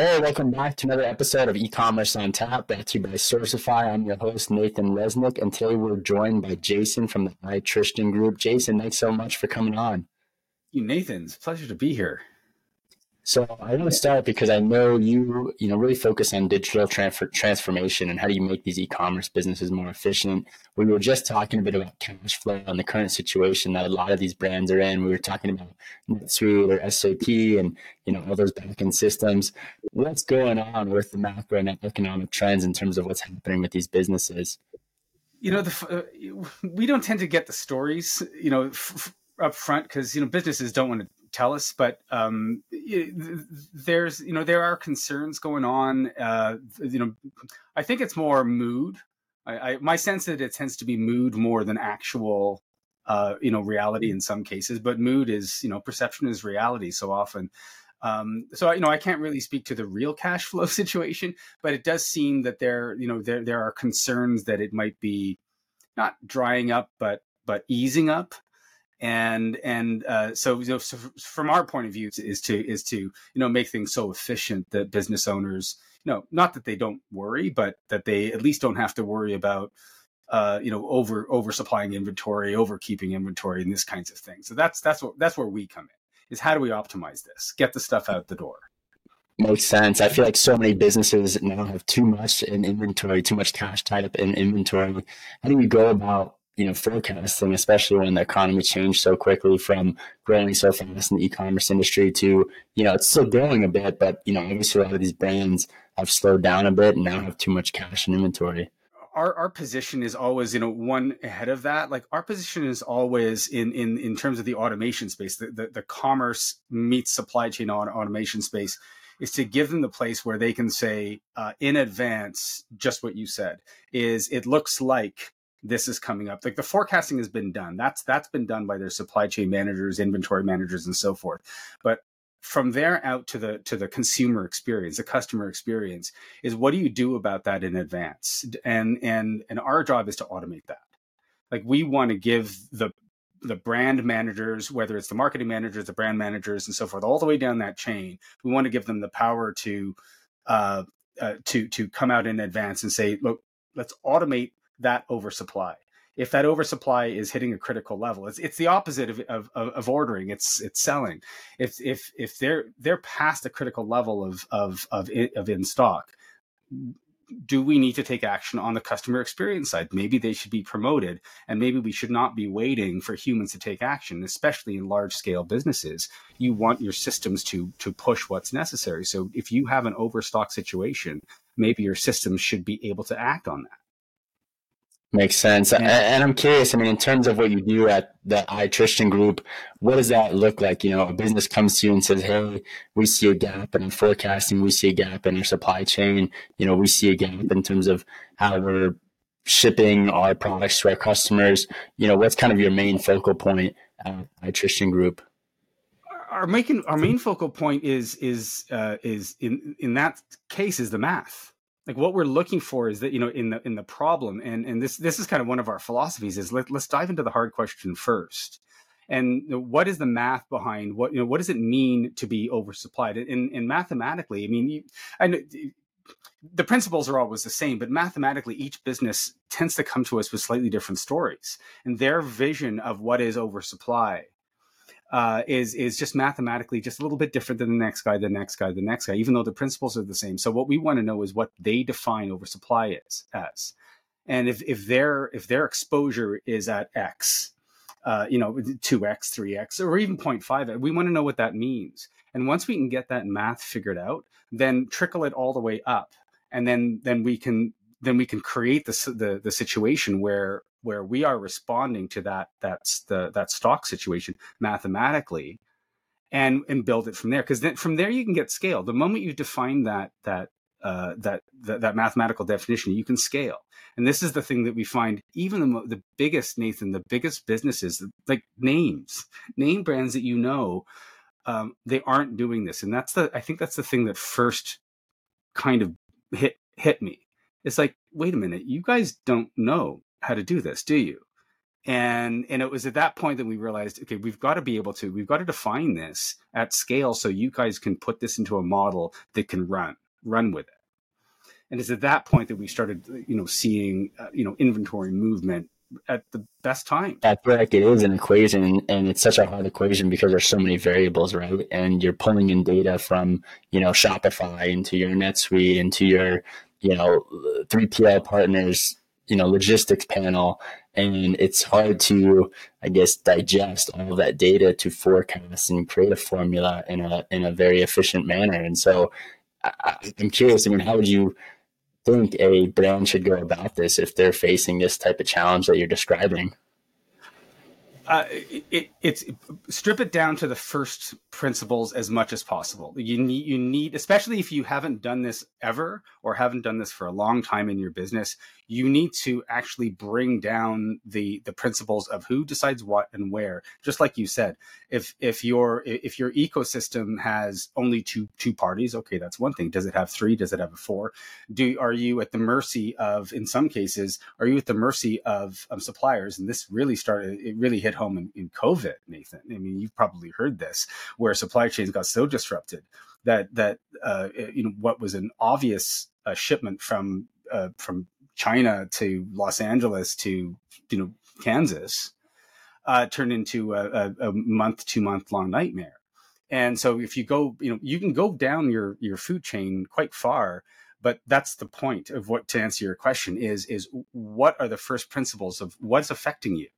Hey, welcome back to another episode of E-commerce on Tap, brought to you by Sourcify. I'm your host Nathan Resnick, and today we're joined by Jason from the iTristan Group. Jason, thanks so much for coming on. You, Nathan, it's a pleasure to be here. So I want to start because I know you, you know, really focus on digital transfer, transformation and how do you make these e-commerce businesses more efficient. We were just talking a bit about cash flow and the current situation that a lot of these brands are in. We were talking about NetSuite or SAP and you know all those backend systems. What's going on with the macro and economic trends in terms of what's happening with these businesses? You know, the, uh, we don't tend to get the stories, you know, f- up front because you know businesses don't want to tell us, but um, there's you know there are concerns going on. Uh, you know, I think it's more mood. I, I, my sense that it tends to be mood more than actual uh, you know reality in some cases, but mood is you know perception is reality so often. Um, so you know I can't really speak to the real cash flow situation, but it does seem that there you know there there are concerns that it might be not drying up, but but easing up and and uh, so, so, from our point of view is to is to you know make things so efficient that business owners you know not that they don't worry but that they at least don't have to worry about uh, you know over over supplying inventory over keeping inventory and this kinds of things so that's that's what that's where we come in is how do we optimize this get the stuff out the door makes sense. I feel like so many businesses now have too much in inventory, too much cash tied up in inventory. How do we go about you know, forecasting, especially when the economy changed so quickly from growing so fast in the e-commerce industry to, you know, it's still growing a bit, but you know, obviously a lot of these brands have slowed down a bit and now have too much cash in inventory. Our, our position is always you know one ahead of that like our position is always in in in terms of the automation space the the, the commerce meets supply chain automation space is to give them the place where they can say uh, in advance just what you said is it looks like this is coming up. Like the forecasting has been done. That's that's been done by their supply chain managers, inventory managers, and so forth. But from there out to the to the consumer experience, the customer experience is what do you do about that in advance? And and and our job is to automate that. Like we want to give the the brand managers, whether it's the marketing managers, the brand managers, and so forth, all the way down that chain, we want to give them the power to uh, uh, to to come out in advance and say, look, let's automate that oversupply. If that oversupply is hitting a critical level, it's it's the opposite of, of, of ordering. It's it's selling. If if if they're they're past a critical level of of of, of in stock, do we need to take action on the customer experience side? Maybe they should be promoted, and maybe we should not be waiting for humans to take action, especially in large scale businesses. You want your systems to to push what's necessary. So if you have an overstock situation, maybe your systems should be able to act on that. Makes sense. Yeah. And I'm curious, I mean, in terms of what you do at the iTristan group, what does that look like? You know, a business comes to you and says, Hey, we see a gap in forecasting. We see a gap in our supply chain. You know, we see a gap in terms of how we're shipping our products to our customers. You know, what's kind of your main focal point at iTristan group? Our making, our main focal point is, is, uh, is in, in that case is the math like what we're looking for is that you know in the in the problem. And and this this is kind of one of our philosophies is let, let's dive into the hard question first. And what is the math behind what you know what does it mean to be oversupplied? And, and mathematically i mean you, I know, the principles are always the same but mathematically each business tends to come to us with slightly different stories. And their vision of what is oversupply uh, is is just mathematically just a little bit different than the next guy, the next guy, the next guy, even though the principles are the same. So what we want to know is what they define oversupply is as, and if if their if their exposure is at X, uh, you know, two X, three X, or even 0.5, we want to know what that means. And once we can get that math figured out, then trickle it all the way up, and then then we can then we can create the the, the situation where where we are responding to that that's the that stock situation mathematically and and build it from there. Because then from there you can get scale. The moment you define that that uh, that, that, that mathematical definition you can scale. And this is the thing that we find even the, the biggest nathan the biggest businesses like names name brands that you know um, they aren't doing this. And that's the i think that's the thing that first kind of hit hit me. It's like wait a minute. You guys don't know how to do this, do you? and and it was at that point that we realized okay we've got to be able to we've got to define this at scale so you guys can put this into a model that can run run with it. And it's at that point that we started you know seeing uh, you know inventory movement at the best time. I feel like it is an equation and it's such a hard equation because there's so many variables right? And you're pulling in data from you know shopify into your netsuite into your you know 3pl partners you know logistics panel and it's hard to i guess digest all that data to forecast and create a formula in a in a very efficient manner. And so I, i'm curious i mean how would you think a brand should go about this if they're facing this type of challenge that you're describing uh, it, it's strip it down to the first principles as much as possible. You need, you need, especially if you haven't done this ever or haven't done this for a long time in your business, you need to actually bring down the the principles of who decides what and where. Just like you said, if if your if your ecosystem has only two two parties, okay, that's one thing. Does it have three? Does it have a four? Do are you at the mercy of? In some cases, are you at the mercy of, of suppliers? And this really started. It really hit home in, in COVID, Nathan. I mean, you've probably heard this, where supply chains got so disrupted that that uh, you know what was an obvious uh, shipment from uh, from China to Los Angeles to you know Kansas uh, turned into a, a month, two month long nightmare. And so if you go, you know, you can go down your your food chain quite far, but that's the point of what to answer your question is is what are the first principles of what's affecting you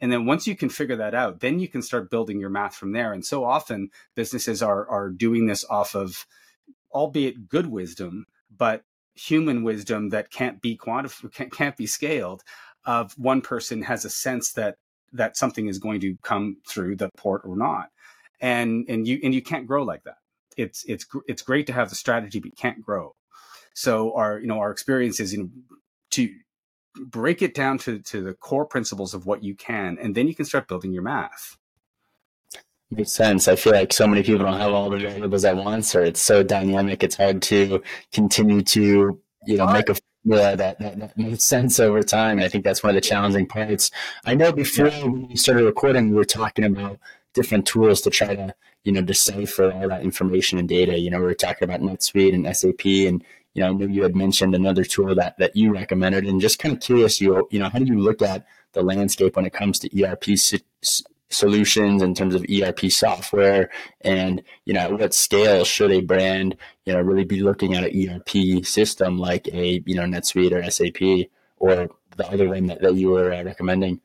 and then once you can figure that out then you can start building your math from there and so often businesses are are doing this off of albeit good wisdom but human wisdom that can't be quantified, can't, can't be scaled. Of one person has a sense that that something is going to come through the port or not, and and you and you can't grow like that. It's it's it's great to have the strategy, but you can't grow. So our you know our experience is you know to break it down to to the core principles of what you can, and then you can start building your math. Makes sense. I feel like so many people don't have all the variables at once, or it's so dynamic. It's hard to continue to, you know, make a formula that, that, that makes sense over time. I think that's one of the challenging parts. I know before we started recording, we were talking about different tools to try to, you know, decipher all that information and data. You know, we were talking about NetSuite and SAP, and you know, I knew you had mentioned another tool that that you recommended, and just kind of curious, you you know, how do you look at the landscape when it comes to ERP solutions in terms of ERP software? And you know at what scale should a brand you know really be looking at an ERP system like a you know NetSuite or SAP or the other one that, that you were uh, recommending?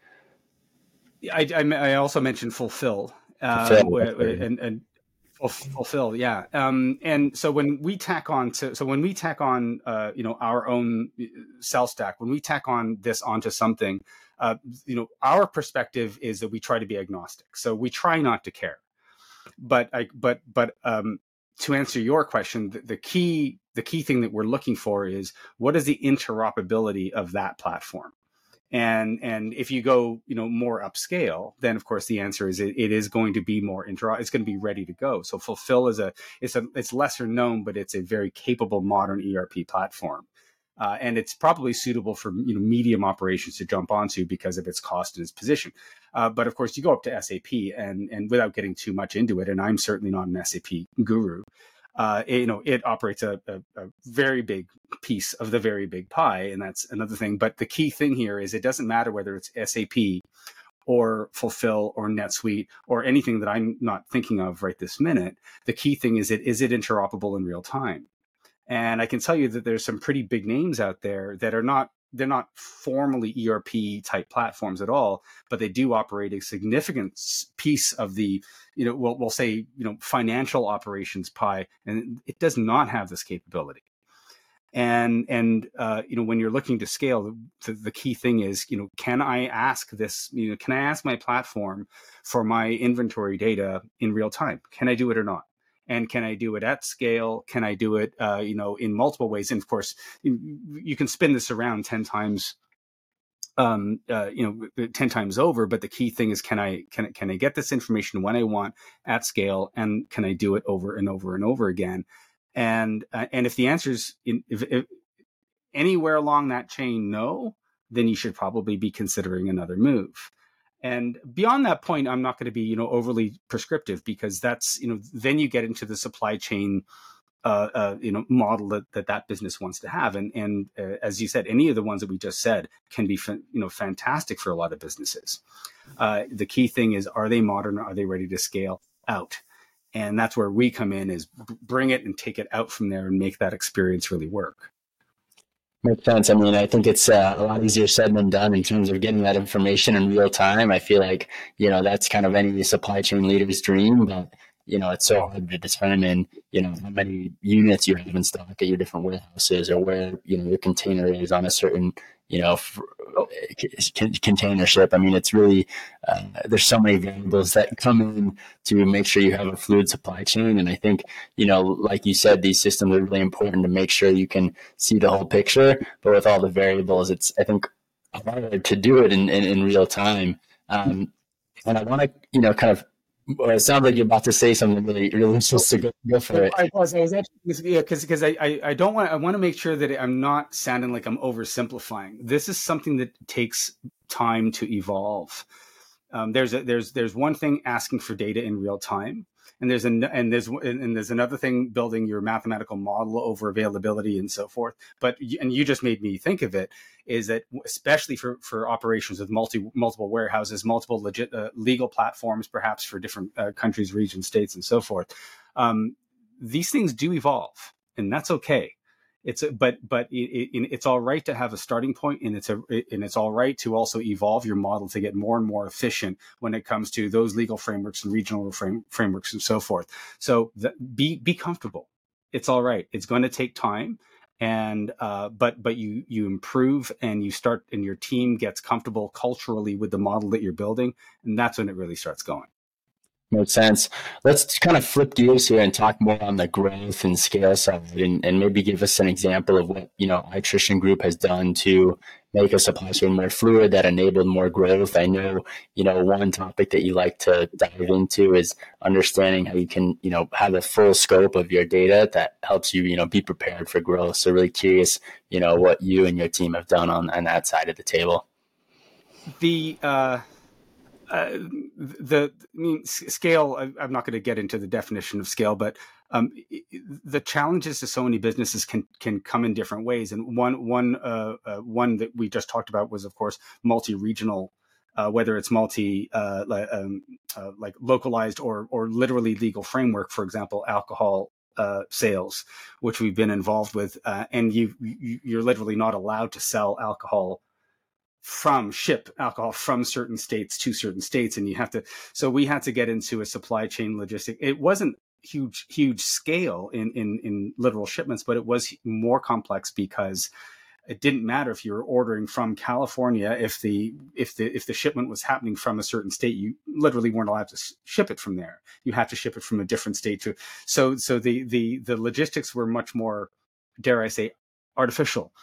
I, I, I, also mentioned fulfil, uh, fulfil and, and fulfil yeah um, and so when we tack on to so when we tack on uh, you know our own uh, cell stack when we tack on this onto something uh, you know, our perspective is that we try to be agnostic. So we try not to care. But I, but, but, um, to answer your question, the, the key, the key thing that we're looking for is what is the interoperability of that platform? And and if you go you know more upscale then of course the answer is it, it is going to be more inter it's going to be ready to go so fulfil is a it's a it's lesser known but it's a very capable modern erp platform uh, and it's probably suitable for you know medium operations to jump onto because of its cost and its position. Uh, but of course, you go up to SAP, and and without getting too much into it, and I'm certainly not an SAP guru. Uh, it, you know, it operates a, a, a, very big piece of the very big pie, and that's another thing. But the key thing here is it doesn't matter whether it's SAP or Fulfil or NetSuite or anything that I'm not thinking of right this minute. The key thing is it is it interoperable in real time. And I can tell you that there's some pretty big names out there that are not they're not formally ERP type platforms at all, but they do operate a significant piece of the, you know, we'll, we'll say, you know, financial operations pie, and it does not have this capability. And and uh, you know, when you're looking to scale, the, the key thing is, you know, can I ask this? You know, can I ask my platform for my inventory data in real time? Can I do it or not? And can I do it at scale? Can I do it, uh, you know, in multiple ways? And of course, you, can spin this around ten times, um, uh, you know, ten times over. But the key thing is, can I can can I get this information when I want at scale, and can I do it over and over and over again? And uh, and if the answer is in, if, if anywhere along that chain, no, then you should probably be considering another move. And beyond that point, I'm not going to be, you know, overly prescriptive because that's, you know, then you get into the supply chain, uh, uh, you know, model that, that that business wants to have. And and uh, as you said, any of the ones that we just said can be, you know, fantastic for a lot of businesses. Uh, the key thing is, are they modern? Are they ready to scale out? And that's where we come in is bring it and take it out from there and make that experience really work. Makes sense. I mean, I think it's uh, a lot easier said than done in terms of getting that information in real time. I feel like, you know, that's kind of any supply chain leader's dream, but, you know, it's so hard to determine, you know, how many units you have in stock at your different warehouses or where, you know, your container is on a certain, you know, container ship. I mean, it's really uh, there's so many variables that come in to make sure you have a fluid supply chain. And I think you know, like you said, these systems are really important to make sure you can see the whole picture. But with all the variables, it's I think hard to do it in, in, in real time. Um, and I want to you know kind of well, it sounds like you're about to say something really, really just to go, go for it. I was, I was actually, yeah, because because I, I, I don't want I want to make sure that I'm not sounding like I'm oversimplifying. This is something that takes time to evolve. Um, there's a, there's there's one thing asking for data in real time, and there's an and there's and there's another thing building your mathematical model over availability and so forth. But and you just made me think of it is that especially for for operations with multi multiple warehouses multiple legit uh, legal platforms perhaps for different uh, countries regions states and so forth um, these things do evolve and that's okay it's a, but but it, it, it's all right to have a starting point and it's a and it's all right to also evolve your model to get more and more efficient when it comes to those legal frameworks and regional frame, frameworks and so forth. So the, be be comfortable. It's all right. It's going to take time and uh, but but you you improve and you start and your team gets comfortable culturally with the model that you're building and that's when it really starts going Makes sense. Let's kind of flip gears here and talk more on the growth and scale side and, and maybe give us an example of what, you know, iTristan Group has done to make a supply chain more fluid that enabled more growth. I know, you know, one topic that you like to dive into is understanding how you can, you know, have a full scope of your data that helps you, you know, be prepared for growth. So really curious, you know, what you and your team have done on, on that side of the table. The, uh uh, the I mean, scale. I, am not going to get into the definition of scale, but um, the challenges to so many businesses can can come in different ways. And one one uh, uh, one that we just talked about was, of course, multi regional. Uh, whether it's multi uh, um, uh, like localized or or literally legal framework, for example, alcohol sales, which we've been involved with, and you you're literally not allowed to sell alcohol from ship alcohol from certain states to certain states and you have to so we had to get into a supply chain logistic it wasn't huge huge scale in in in literal shipments but it was more complex because it didn't matter if you were ordering from California if the if the if the shipment was happening from a certain state you literally weren't allowed to ship it from there. You have to ship it from a different state to so so the the the logistics were much more dare I say artificial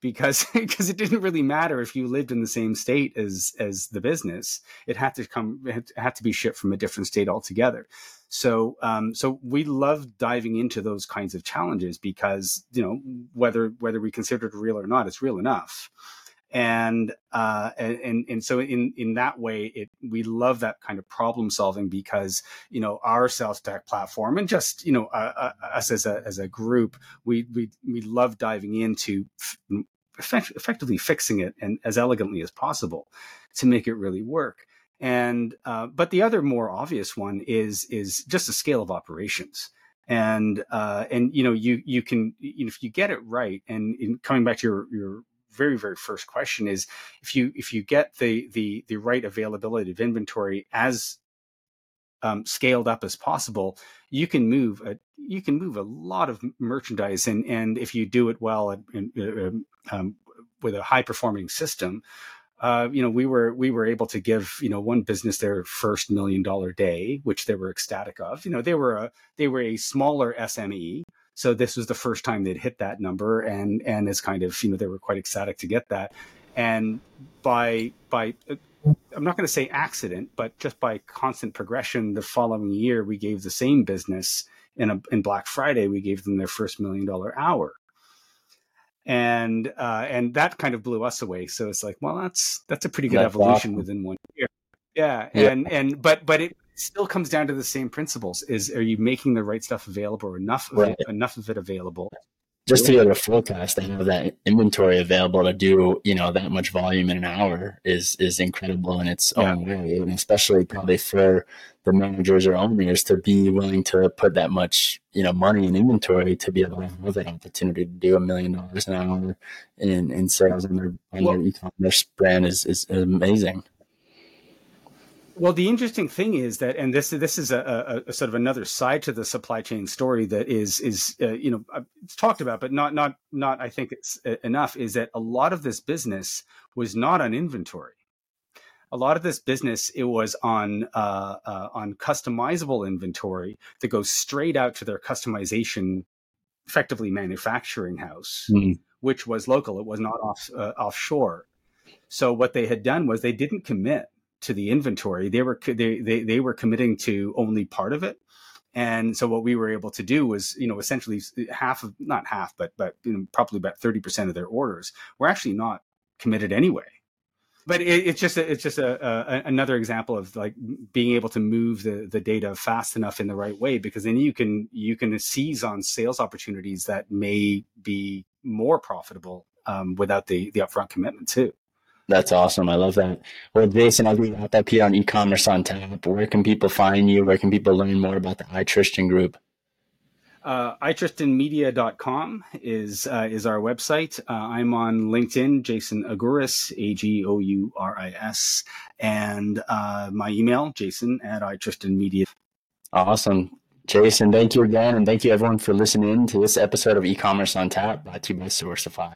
because because it didn't really matter if you lived in the same state as as the business. It had to come it had to be shipped from a different state altogether. So um, so we love diving into those kinds of challenges because you know whether whether we consider it real or not it's real enough and uh, and and so in in that way it we love that kind of problem solving because you know our sales stack platform and just you know uh, uh, us as a as a group we we we love diving into effectively fixing it and as elegantly as possible to make it really work. And uh, but the other more obvious one is is just the scale of operations. And uh, and you know you you can if you get it right and in coming back to your your very very first question is if you if you get the the the right availability of inventory as um, scaled up as possible, you can move a you can move a lot of merchandise, and and if you do it well uh, um, um with a high performing system, uh, you know, we were we were able to give you know one business their first million dollar day, which they were ecstatic of. You know, they were a they were a smaller SME, so this was the first time they'd hit that number, and and it's kind of you know they were quite ecstatic to get that. And by by uh, I'm not going to say accident, but just by constant progression, the following year we gave the same business in a in Black Friday we gave them their first million dollar hour. and uh, and that kind of blew us away. So it's like, well, that's that's a pretty good that's evolution awesome. within one year. Yeah, yeah, and and but but it still comes down to the same principles: is are you making the right stuff available or enough of right. it, enough of it available? Just to be able to forecast and have that inventory available to do you know that much volume in an hour is is incredible in its own way, and especially probably for the managers or owners to be willing to put that much you know money in inventory to be able to have that opportunity to do a million dollars an hour in, in sales on their on well, their e-commerce brand is, is amazing. Well, the interesting thing is that, and this this is a, a, a, sort of another side to the supply chain story that is is uh, you know it's talked about, but not not not I think it's uh, enough. Is that a lot of this business was not on inventory. A lot of this business it was on uh, uh, on customizable inventory that goes straight out to their customization, effectively manufacturing house, mm. which was local. It was not off uh, offshore. So what they had done was they didn't commit to the inventory. They were they, they they were committing to only part of it. And so what we were able to do was, you know, essentially half of not half, but but you know, probably about thirty percent of their orders were actually not committed anyway. But it, it's just a, it's just a, a, another example of like being able to move the the data fast enough in the right way because then you can you can seize on sales opportunities that may be more profitable um, without the the upfront commitment too. That's awesome. I love that. Well, Jason, I'll be out that here on e-commerce on tap. Where can people find you? Where can people learn more about the iTristan Group? Uh, itristanmedia.com is uh, is our website. Uh, I'm on LinkedIn, Jason Agouris, A G O U R I S, and uh, my email, Jason at itristanmedia. Awesome. Jason, thank you again. And thank you everyone for listening to this episode of e-commerce on tap brought to you by Sourcify.